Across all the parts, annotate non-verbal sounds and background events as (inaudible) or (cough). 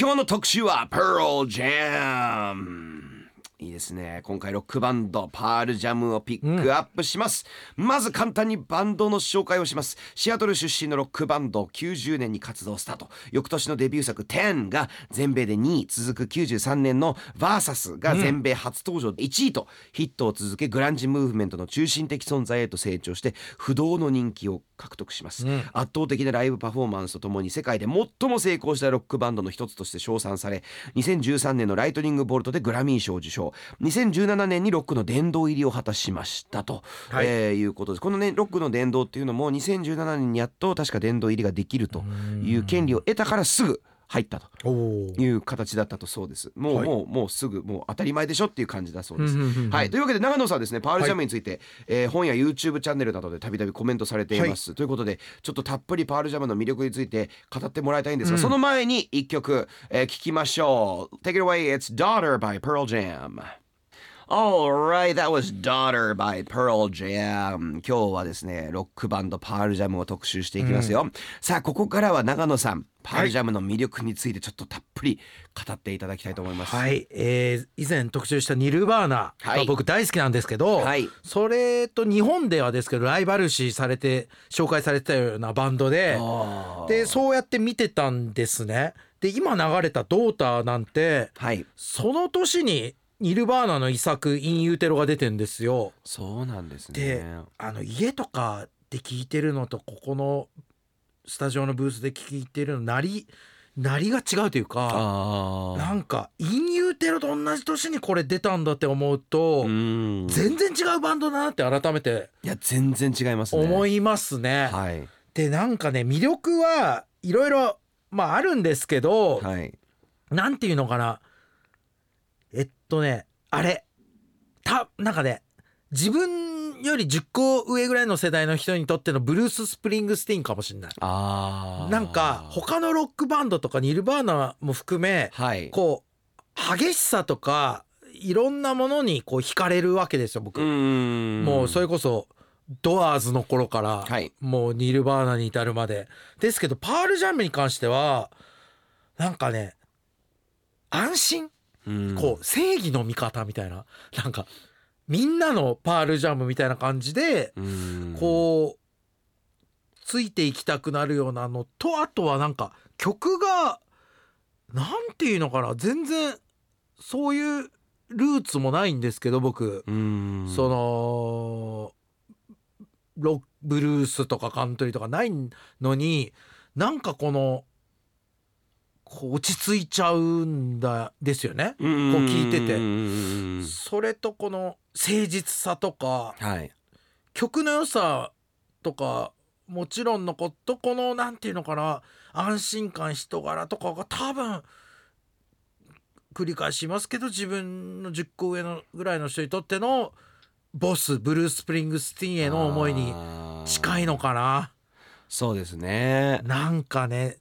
今日の特集は Pearl Jam いいですね。今回ロックバンドパールジャムをピックアップします、まず簡単にバンドの紹介をします。シアトル出身のロックバンド90年に活動スタート翌年のデビュー作10が全米で2位続く93年の VS が全米初登場1位とヒットを続けグランジムーブメントの中心的存在へと成長して不動の人気を獲得します、うん。圧倒的なライブパフォーマンスとともに世界で最も成功したロックバンドの一つとして称賛され2013年のライトニングボルトでグラミー賞を受賞2017年にロックの殿堂入りを果たしましたと、はい。いえーいうことです。このねロックの殿堂っていうのも2017年にやっと確か殿堂入りができるという権利を得たからすぐ入ったという形だったとそうです。もう、はい。もうもうすぐもう当たり前でしょっていう感じだそうです、はい。というわけで長野さんはですねパールジャムについて、えー本や YouTube チャンネルなどでたびたびコメントされています、ということでちょっとたっぷりパールジャムの魅力について語ってもらいたいんですが、うん。その前に一曲、えー聞きましょう。Take it away it's Daughter by Pearl Jam Alright, that was Daughter by Pearl Jam. 今日はですねロックバンドパールジャムを特集していきますよ、さあここからは長野さんパールジャムの魅力についてちょっとたっぷり語っていただきたいと思います。はい、えー以前特集したニルバーナはい。が僕大好きなんですけど、はい。それと日本ではですけどライバル視されて紹介されてたようなバンドででそうやって見てたんですね。で今流れた「ドーター」なんてはい。その年にニルバーナの遺作「イン・ユーテロ」が出てんですよ。そうなんですでねあの家とかで聞いてるのとここのスタジオのブースで聞いてるの鳴り鳴りが違うというかあなんかインユーテロと同じ年にこれ出たんだって思うと、うん。全然違うバンドだなって改めていや全然違いますね。思いますね。はい。でなんかね魅力はいろいろまああるんですけど、はい。なんていうのかなえっとねあれたなんかね自分より10個上ぐらいの世代の人にとってのブルース・スプリングスティーンかもしれない。あー。なんか他のロックバンドとかニルバーナも含めはい。こう激しさとかいろんなものにこう惹かれるわけですよ僕。んもうそれこそドアーズの頃から、はい。もうニルバーナに至るまで。ですけどパールジャムに関してはなんかね安心うんこう正義の味方みたいな。なんかみんなのパールジャムみたいな感じでうん。こうついていきたくなるようなのとあとはなんか曲がなんていうのかな。全然そういうルーツもないんですけど僕。うん。そのロックブルースとかカントリーとかないのになんかこのこう落ち着いちゃうんだですよね。こう聞いてて。てそれとこの誠実さとかはい。曲の良さとかもちろんのことこのなんていうのかな安心感人柄とかが多分繰り返しますけど自分の10個上のぐらいの人にとってのボスブルース・スプリングスティーンへの思いに近いのかな。そうですね。なんかね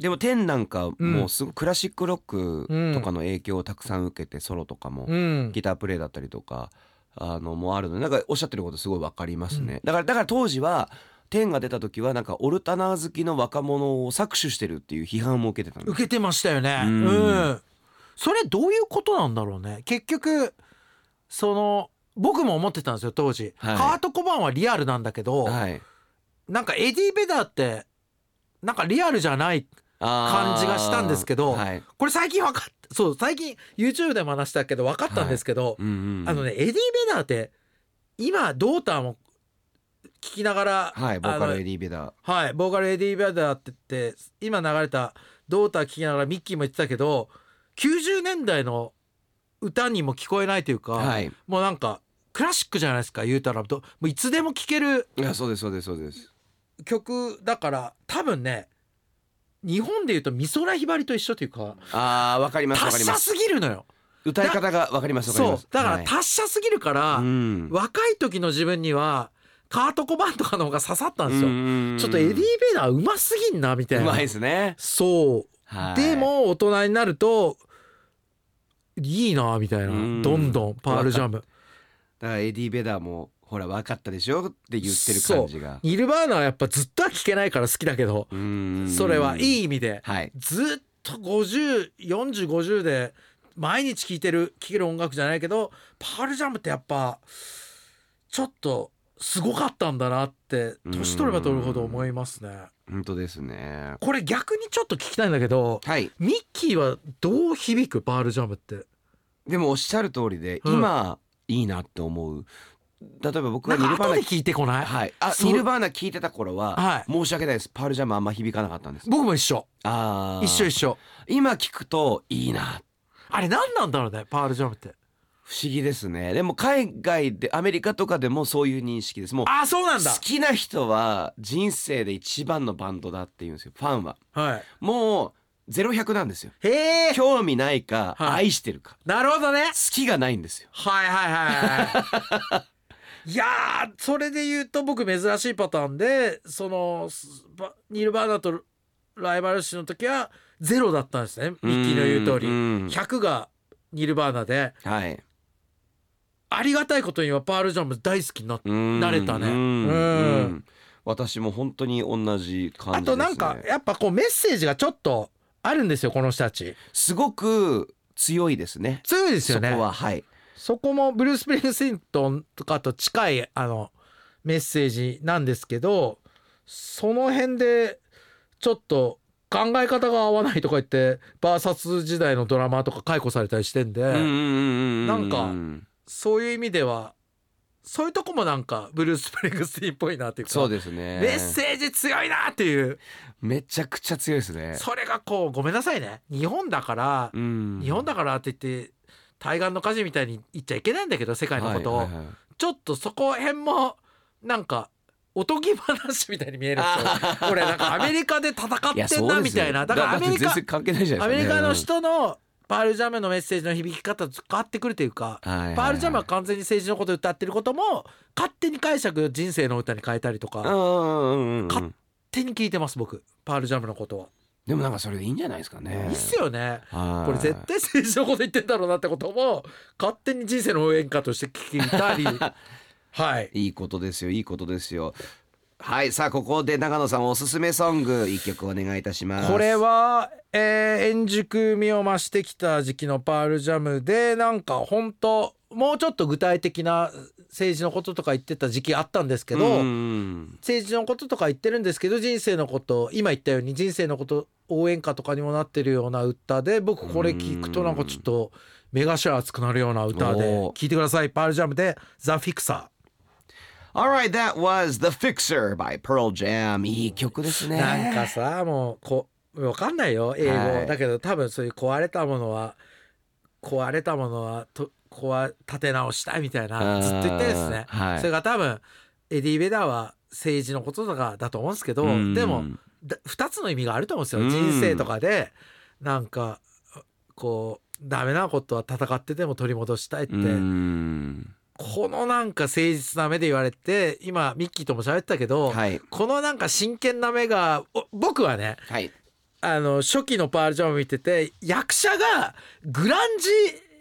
でも Ten なんかうん。もうすごいクラシックロックとかの影響をたくさん受けてソロとかもうん。ギタープレイだったりとかあのもあるのでなんかおっしゃってることすごいわかりますね、だからだから当時は Ten が出た時はなんかオルタナ好きの若者を搾取してるっていう批判も受けてた受けてましたよね。ううん。ん、それどういうことなんだろうね。結局その僕も思ってたんですよ当時、はい。カート・コバーンはリアルなんだけど、はい。なんかエディ・ベダーってなんかリアルじゃない感感じがしたんですけどはい。これ最近分かっそう最近 YouTube でも話したけど分かったんですけど、うんうんうん。あのねエディ・ベダーって今ドーターも聞きながら、はいボーカルエディ・ベダー。はい、ボーカルエディ・ベダーって言って今流れたドーター聞きながらミッキーも言ってたけど90年代の歌にも聞こえないというか、はい。もうなんかクラシックじゃないですか言うたら。どもういつでも聴けるいやそうですそうですそうです。曲だから多分ね日本で言うと美空ひばりと一緒というかあーわかりますわかります。達者すぎるのよ。歌い方がわかりますわかります。そうだからはい。達者すぎるから、うん。若い時の自分にはカート・コバーンとかの方が刺さったんですよ、うんちょっとエディ・ベダーうますぎんなみたいなうまいですね。そう。はい。でも大人になるといいなみたいな。うん。どんどんパールジャム。だからエディ・ベダーもほら分かったでしょ？って言ってる感じが。ニルバーナはやっぱずっとは聴けないから好きだけどうん。それはいい意味ではい。ずっと504050で毎日聴いてる聴ける音楽じゃないけどパールジャムってやっぱちょっとすごかったんだなって年取れば取るほど思いますね。本当ですね。これ逆にちょっと聞きたいんだけどはい。ミッキーはどう響く？パールジャムって。でもおっしゃる通りで、うん。今いいなって思う例えば僕がニルバーナ聞いてこない、はい。あニルバーナ聞いてた頃は、はい。申し訳ないです。パールジャムあんま響かなかったんです。僕も一緒。あー。一緒一緒。今聞くといいな。あれ何なんだろうねパールジャムって。不思議ですね。でも海外でアメリカとかでもそういう認識です。もうあそうなんだ。好きな人は人生で一番のバンドだって言うんですよファンは。はい。もうゼロ百なんですよ。へえ興味ないか、はい。愛してるか。なるほどね。好きがないんですよ。はいはいはいはい (laughs) いやーそれで言うと僕珍しいパターンでそのニルバーナとライバル視の時はゼロだったんですね。ミッキーの言う通り。うん。100がニルバーナで。はい。ありがたいことにはパールジャム大好きになれたね。うん。私も本当に同じ感じです、ね、あとなんかやっぱこうメッセージがちょっとあるんですよこの人たち。すごく強いですね。強いですよね。そこははいそこもブルース・プリングスントンとかと近いあのメッセージなんですけどその辺でちょっと考え方が合わないとか言ってバーサス時代のドラマとか解雇されたりしてんで、ななんかそういう意味ではそういうとこもなんかブルース・プリングスティンっぽいなっていうかそうですね。メッセージ強いなっていう。めちゃくちゃ強いですね。それがこうごめんなさいね。日本だから、うん。日本だからって言って対岸の火事みたいに言っちゃいけないんだけど世界のことを。はいはいはい。ちょっとそこへんもなんかおとぎ話みたいに見える。これなんかアメリカで戦ってんなみたいな。だからアメリカ関係ないじゃないですか、ね、アメリカの人のパールジャムのメッセージの響き方と変わってくるというか、はいはいはい。パールジャムは完全に政治のことを歌ってることも勝手に解釈人生の歌に変えたりとか、うんうんうんうんか手に聞いてます僕。パールジャムのことは。でもなんかそれでいいんじゃないですかね。いいっすよね。はい。これ絶対政治のこと言ってんだろうなってことも勝手に人生の応援歌として聞いたり (laughs) はい。いいことですよいいことですよ。はいさあここで長野さんおすすめソング一曲お願いいたします。これは、えー、円熟味を増してきた時期のパールジャムでなんか本当もうちょっと具体的な政治のこととか言ってた時期あったんですけど、うん政治のこととか言ってるんですけど人生のこと今言ったように人生のこと応援歌とかにもなってるような歌で僕これ聞くとなんかちょっと目頭熱くなるような歌で聞いてください。パールジャムで「ザ・フィクサ Alright that was The Fixer by Pearl Jam いい曲ですー」ね。なんかさもうこわかんないよ英語、はい。だけど多分そういう壊れたものは壊れたものはと壊立て直したいみたいなずっと言ってですね、はい。それが多分エディ・ベダーは政治のこととかだと思うんですけどうん。でもだ2つの意味があると思うんですよ、うん。人生とかでなんかこうダメなことは戦ってでも取り戻したいって、うん。このなんか誠実な目で言われて今ミッキーとも喋ったけど、はい。このなんか真剣な目がお僕はねはい。あの初期のパールジャム見てて役者がグランジ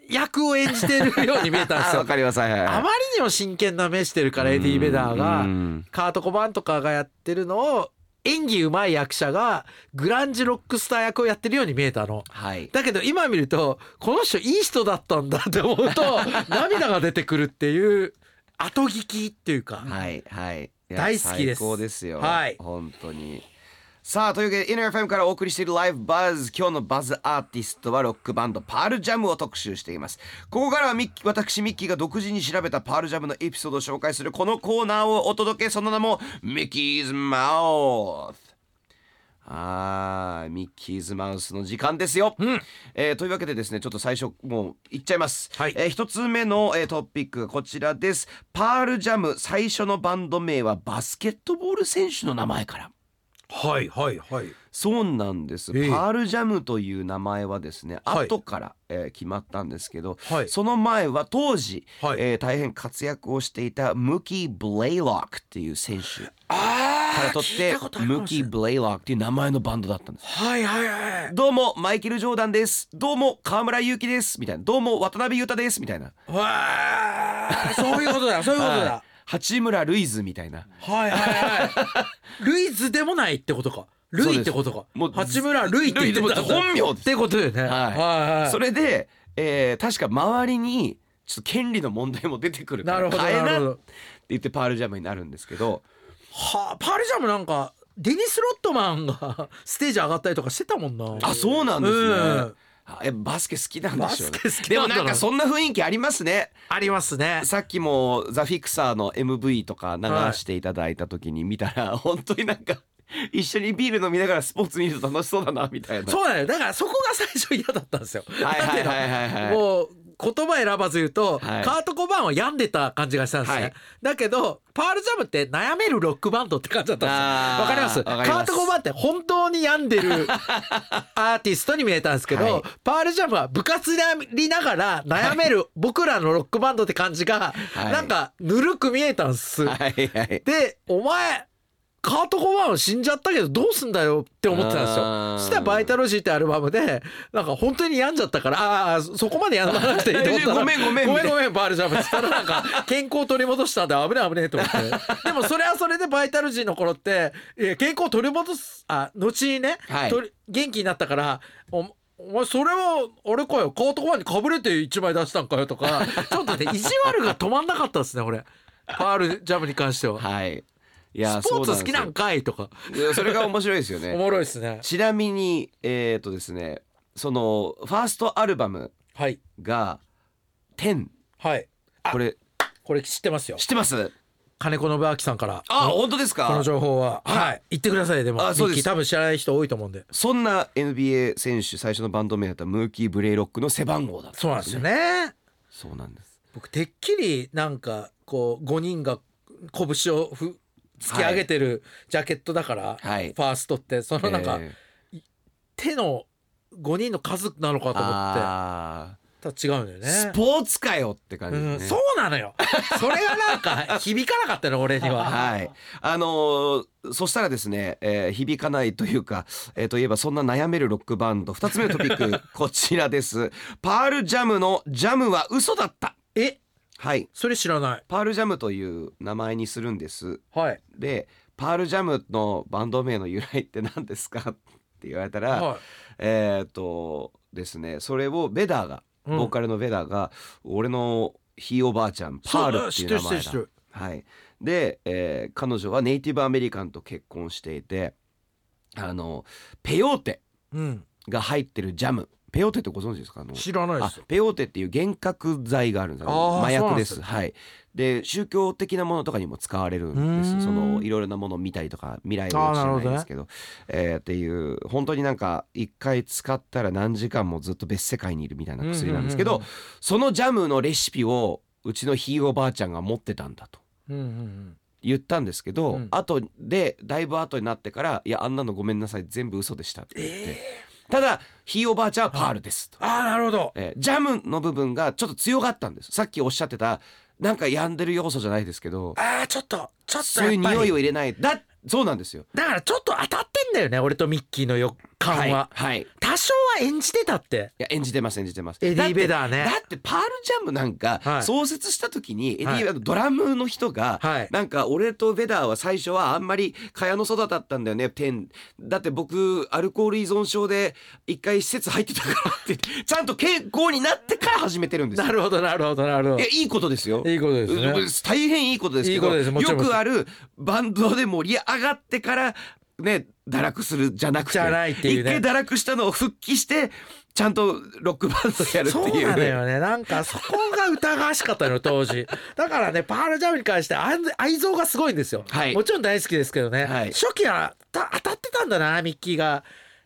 役を演じてるように見えたんです (laughs) あよくわかりますはいあまりにも真剣な目してるからエディ・ベダーうがんカート・コバーンとかがやってるのを演技うまい役者がグランジロックスター役をやってるように見えたの。はいだけど今見るとこの人いい人だったんだって思うと涙が出てくるっていう後聞きっていうか、はいはい大好きです最高ですよはい本当にさあというわけで INNERFM からお送りしているライブバズ今日のバズアーティストはロックバンドパールジャムを特集しています。ここからはミッキー私ミッキーが独自に調べたパールジャムのエピソードを紹介するこのコーナーをお届けその名もミッキーズマウスあーミッキーズマウスの時間ですよ、うん。えーというわけでですねちょっと最初もういっちゃいます、はい。えー一つ目の、えートピックがこちらです。パールジャム最初のバンド名はバスケットボール選手の名前からはいはいはい。そうなんです、ええ。パールジャムという名前はですねはい。後から、えー決まったんですけど、はい。その前は当時、はい。えー大変活躍をしていたムキー・ブレイロックっていう選手かあら取ってムキー・ブレイロックっていう名前のバンドだったんです。はいはいはい。どうもマイケル・ジョーダンです。どうも河村勇輝です。みたいな。どうも渡辺裕太です。みたいな。わあそういうことだそういうことはい。だ八村ルイズみたいな。はいはいはい。ルイズでもないってことか。ルイってことか。もう八村ルイって言ってた本名ってことだよね。はいはいはい。それで、えー確か周りにちょっと権利の問題も出てくるからなるほど変えなって言ってパールジャムになるんですけど。はあパールジャムなんかデニス・ロットマンが (laughs) ステージ上がったりとかしてたもんな。あそうなんですね、うんあやっぱバスケ好きなんでしょうね。バスケ好きでもなんだろう。んなかそんな雰囲気ありますね。ありますね。さっきもザ・フィクサーの MV とか流していただいた時に見たら、(laughs) 本当になんか一緒にビール飲みながらスポーツ見ると楽しそうだなみたいな。そうだよ。だからそこが最初嫌だったんですよ。はいはいはいはいはい。もう言葉選ばず言うと、はい。カート・コバーンは病んでた感じがしたんですね、はい。だけどパールジャムって悩めるロックバンドって感じだったんですわかります？カート・コバーンって本当に病んでる (laughs) アーティストに見えたんですけど、はい。パールジャムは部活でありながら悩める僕らのロックバンドって感じが、はい。なんかぬるく見えたんす、はいはい。でお前カート・コバーンは死んじゃったけどどうすんだよって思ってたんですよ。そしたら「バイタロジー」ってアルバムでなんか本当に病んじゃったからああそこまで病まなくていいと思ったらごめんごめんごめんごめんバールジャムって言ったらなんか健康取り戻したんで危ねえ危ねえと思って。(laughs) でもそれはそれでバイタロジーの頃って健康取り戻すあ後にね、はい。取り元気になったからおお前それはあれかよ。カート・コバーンにかぶれて1枚出したんかよとかちょっとね意地悪が止まんなかったですね俺。パールジャムに関しては。はいいやスポーツ好きなんかいとか。それが面白いですよおねもろいですね。ちなみにえっ、とですねそのファーストアルバムはい。が「10はい」あこれこれ知ってますよ。知ってます？金子信明さんからあ本当ですか？この情報は。はい。言ってください。でもあそうです。多分知らない人多いと思うんで。そんな NBA 選手最初のバンド名だったムーキー・ブレイロックの背番号だったそうなんですよね。そうなんです。僕てっきりなんかこう5人が拳をふ突き上げてるジャケットだから、はい。ファーストってそのなんか、え手の5人の数なのかーと思って。あただ違うんだよーね。スポーツかよって感じうん、そうなのよ。それがなんか (laughs) 響かなかったの俺には。はい、あのーそしたらですね、えー響かないというか、えーといえばそんな悩めるロックバンド2つ目のトピック (laughs) こちらです。パールジャムのジャムは嘘だった。えはい。それ知らない。パールジャムという名前にするんです。はい。でパールジャムのバンド名の由来って何ですかって言われたら、はえっ、とですねそれをベダーがうん。ボーカルのベダーが、俺のひいおばあちゃんパールっていう名そう知って前だる知ってる。はい、で、えー彼女はネイティブアメリカンと結婚していてあのペヨーテうん。が入ってるジャムペヨーテってご存知ですか？あの知らないですあペヨーテっていう幻覚剤があるんです。麻薬でそうなんですね。はい。で宗教的なものとかにも使われるんです。そのいろいろなものを見たりとか未来を知らないんですけど。えーっていう本当になんか一回使ったら何時間もずっと別世界にいるみたいな薬なんですけど、そのジャムのレシピをうちのひいおばあちゃんが持ってたんだとうんうんうん。言ったんですけど、うん。後でだいぶ後になってから「いやあんなのごめんなさい。全部嘘でした」って言って、えただひいおばあちゃんはパールですと。ああなるほど。えージャムの部分がちょっと強かったんです。さっきおっしゃってたなんか病んでる要素じゃないですけど。ああちょっとちょっとそういうやっぱり匂いを入れない。だそうなんですよ。だからちょっと当たってんだよね俺とミッキーの予感は、はい、はい、い多少は演じてたって。や演じてます演じてます。エディ・ベダーね。だってパールジャムなんかはい。創設した時にエディ、はいあのドラムの人が、はい。なんか俺とベダーは最初はあんまり蚊帳の外だったんだよね天。だって僕アルコール依存症で一回施設入ってたからって (laughs) ちゃんと健康になってから始めてるんですよ。なるほどなるほどなるほど。いやいいことですよ。いいことですね。うん大変いいことですけどよくあるバンドで盛り上がってからね堕落するじゃなくてじゃないっていうね。一回堕落したのを復帰してちゃんとロックバンドやるってそういうなのよね。なんかそこが疑わしかったのよ当時。(laughs) だからねパールジャムに関して愛愛憎がすごいんですよ、はい。もちろん大好きですけどね、はい。初期はた当たってたんだなミッキーが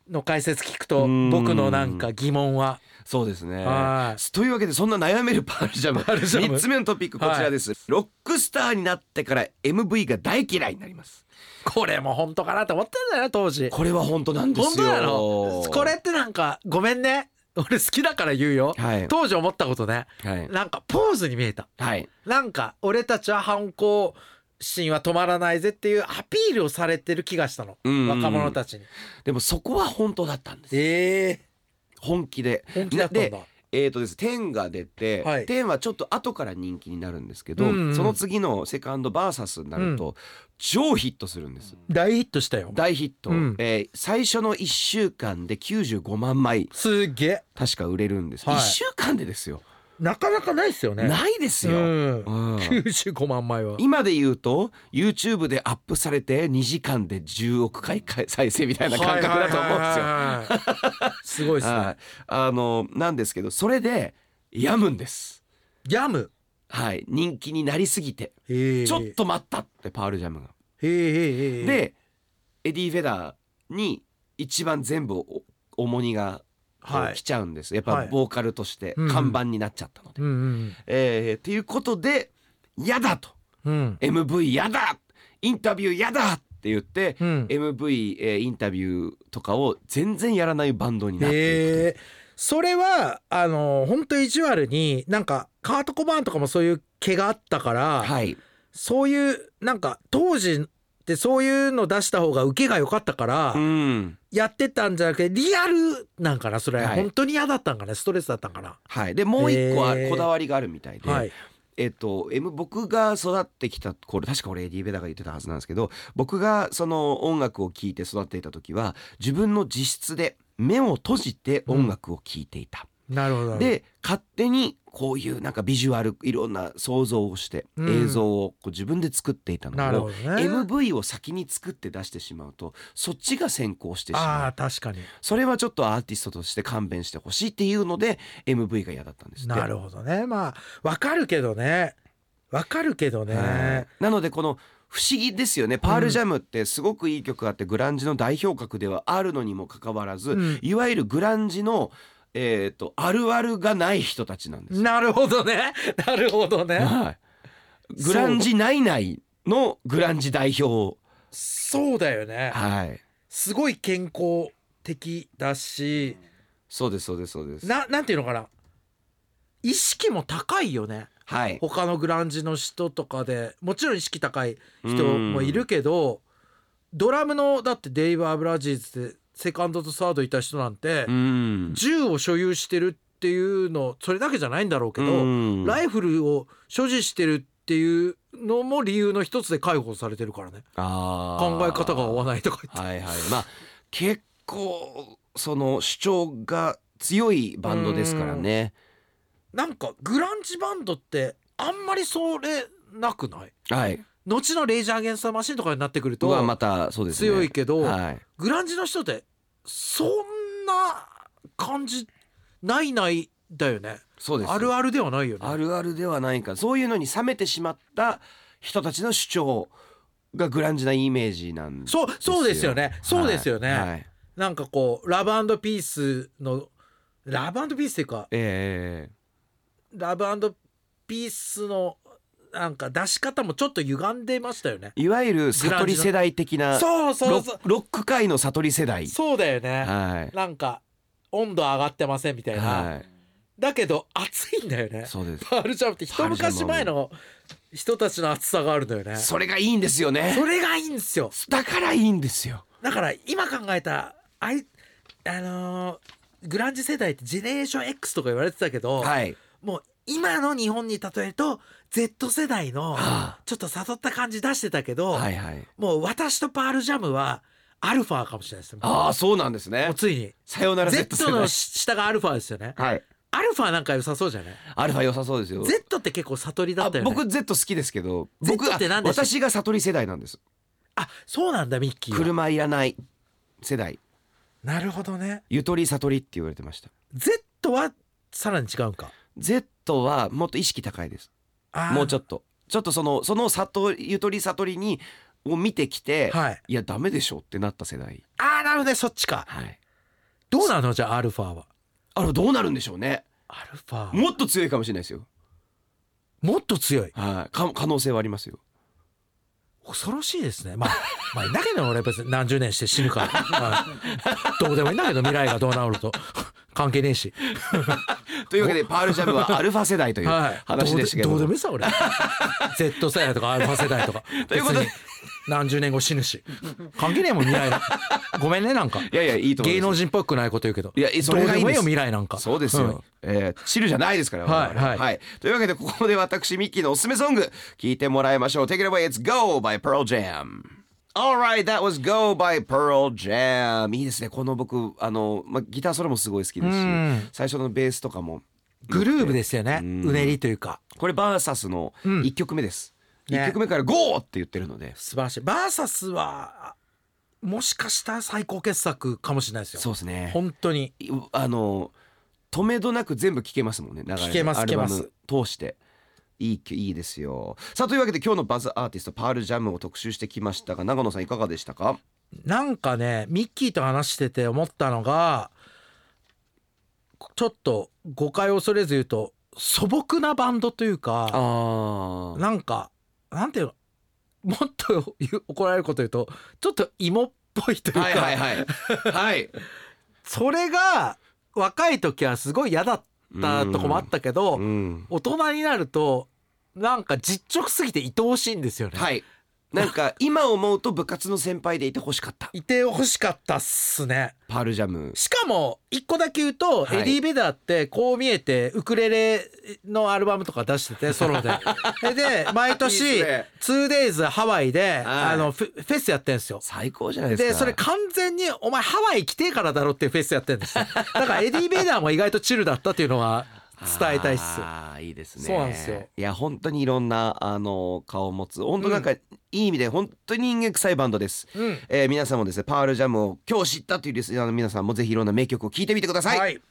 の解説聞くと僕のなんか疑問はそうですね。はい。というわけでそんな悩めるパールジャムパールジャム。3つ目のトピックこちらです、ロックスターになってから MV が大嫌いになります。これも本当かなと思ってんだよ当時。これは本当なんですよ。本当なの。これってなんかごめんね。俺好きだから言うよ、はい。当時思ったことね。はい。なんかポーズに見えた。はい。なんか俺たちは反抗心は止まらないぜっていうアピールをされてる気がしたの、うん。うんうん若者たちに。でもそこは本当だったんです。ええ本気で。本気だったんだ。でえーとです10が出て、はい。10はちょっと後から人気になるんですけど、うん。うんその次のセカンドバーサスになると、超ヒットするんです。大ヒットしたよ。大ヒット、うん。えー最初の1週間で95万枚。すげえ。確か売れるんです、はい。1週間でですよ、なかなかないですよね。ないですよ、うん。うん。95万枚は。今で言うと YouTube でアップされて2時間で10億回再生みたいな感覚だと思うんですよ。すごいですね。はい、あのなんですけどそれで病むんです。ヤムはい、人気になりすぎて。ちょっと待ったってパールジャムが。でエディ・ベダーに一番全部お重荷が来ちゃうんです、やっはい。ぱボーカルとして看板になっちゃったので。うんうんえーっていうことで嫌だと。うん。MV 嫌だ。インタビュー嫌だって言って、うん。MV、えーインタビューとかを全然やらないバンドになっていくそれはあの本当意地悪になんかカート・コバーンとかもそういう毛があったから、とはい。そういうなんか当時ってそういうの出した方が受けが良かったから、うんやってたんじゃなくてリアルなんかなそれ、はい。本当に嫌だったんかねストレスだったんかな。はい。でもう一個はこだわりがあるみたいで、はい。えっと、M、僕が育ってきた頃確か俺エディ・ベダが言ってたはずなんですけど僕がその音楽を聴いて育っていた時は自分の自室で目を閉じて音楽を聴いていた、なるほど。で勝手にこういうなんかビジュアルいろんな想像をしてうん。映像をこう自分で作っていたのを、ね。MV を先に作って出してしまうとそっちが先行してしあまう。あ確かに。それはちょっとアーティストとして勘弁してほしいっていうので MV が嫌だったんですなるほどね。まあわかるけどね。わかるけどね、はい。なのでこの不思議ですよね。パールジャムってすごくいい曲があってグランジの代表格ではあるのにもかかわらず、うん。いわゆるグランジの、えー、とあるあるがない人たちなんです。よ。なるほどね。(laughs) なるほどね。はい、グランジないないのグランジ代表そうだよね。はい。すごい健康的だし。そうですそうですそうです。ななんていうのかな。意識も高いよね。はい。他のグランジの人とかで。もちろん意識高い人もいるけどドラムのだってデイブ・アブラジーズでセカンドとサードいた人なんてうん。銃を所有してるっていうのそれだけじゃないんだろうけどうん。ライフルを所持してるっていうのも理由の一つで解放されてるからね。考え方が合わないとか言って。はいはい。まあ結構その主張が強いバンドですからね。なんかグランジバンドってあんまりそれなくない？はい後のレイジャー・アゲンスト・マシンとかになってくるとはまたそうですね。強いけど、はい。グランジの人ってそんな感じないないだよね。そうです。あるあるではないよね。あるあるではないか。そういうのに冷めてしまった人たちの主張がグランジなイメージなんですそうそうですよね。そうですよね、はい。はい。なんかこうラブピースのラブピースっていうかえラブピースのなんか出し方もちょっと歪んでましたよね。えいわゆる悟り世代的なそうそロうそう。ロック界の悟り世代。そうだよね。はい。なんか温度上がってませんみたいな、はい。だけど熱いんだよね。そうです。パールジャムって一昔前の人たちの熱さがあるんだよね。それがいいんですよね。それがいいんですよ。だからいいんですよ。だから今考えたあいあのーグランジ世代ってジェネレーション X とか言われてたけど、はい。もう今の日本に例えると Z 世代のはあ。ちょっと悟った感じ出してたけど、はいはい。もう私とパールジャムはアルファかもしれないですああそうなんですね。もうついに。さよなら Z Z 世代。の下がアルファですよね。はい。アルファなんか良さそうじゃない？アルファ良さそうですよ。Z って結構悟りだあったよね。僕 Z 好きですけど僕って何で私が悟り世代なんです。あそうなんだミッキーは。車いらない世代。なるほどね。ゆとり悟りって言われてました。Z はさらに違うんか。Z はもっと意識高いです。もうちょっと。ちょっとそのその悟りゆとり悟りにを見てきて、はい。いやダメでしょってなった世代。あーなるほどね。そっちか。はい。どうなの？じゃあアルファは。あれどうなるんでしょうね。アルファ。もっと強いかもしれないですよ。もっと強い？はい。か可能性はありますよ。恐ろしいですね。まあ (laughs) まあいいんだけど俺別に。何十年して死ぬから、はいどうでもいいんだけど未来がどうなると。関係ねえし (laughs) というわけでパールジャムは (laughs) アルファ世代というはい。話でしたけどどうでどうでもいいさ俺。(laughs) Z 世代とかアルファ世代とか。ということで。何十年後死ぬし。関係ねえもん未来なんごめんねなんか。いやいやいいと芸能人っぽくないこと言うけど。いやそれがいいんです。どうでもいいよ未来なんか。そうですよ、ん。えー、チルじゃないですからはい我々は。い。というわけでここで私ミッキーのおすすめソング聞いてもらいましょう。Take it away It's Go by Pearl Jam Alright, that was Go by Pearl Jam. いいですね。この僕あの、まあ、ギターソロもすごい好きですしうん。最初のベースとかも。グルーブですよね。うん。うねりというか。これバーサスのうん。1曲目です、ね。1曲目から GO! って言ってるので。素晴らしい。バーサスはもしかしたら最高傑作かもしれないですよ。そうですね。本当に。いあの止めどなく全部聴けますもんね。流れで聴けますアルバ聴けム通していいいいですよ。さあというわけで今日のバズアーティストパールジャムを特集してきましたが長野さんいかがでしたか？なんかねミッキーと話してて思ったのがちょっと誤解を恐れず言うと素朴なバンドというかあなんかなんていうの？もっと怒られること言うとちょっと芋っぽいというか、はいはいはい。はい。(laughs) それが若い時はすごい嫌だったとこもあったけど、うん。大人になるとなんか実直すぎて愛おしいんですよね。はいなんか今思うと部活の先輩でいてほしかった。いて欲しかったっすね。パールジャム。しかも一個だけ言うと、はい。エディ・ベダーってこう見えてウクレレのアルバムとか出しててソロで。(laughs) で毎いい年っすね。2days ハワイではい。あのフェフェスやってんですよ。最高じゃないですか。でそれ完全にお前ハワイ来てえからだろっていうフェスやってんですよ。だからエディ・ベダーも意外とチルだったっていうのは伝えたいっす。あーいいですね。そうなんですよ。いや本当にいろんなあの顔を持つ。本当なんか、いい意味で本当に人間臭いバンドです、うん。えー皆さんもですねパールジャムを今日知ったというリスナーの皆さんもぜひいろんな名曲を聴いてみてください、はい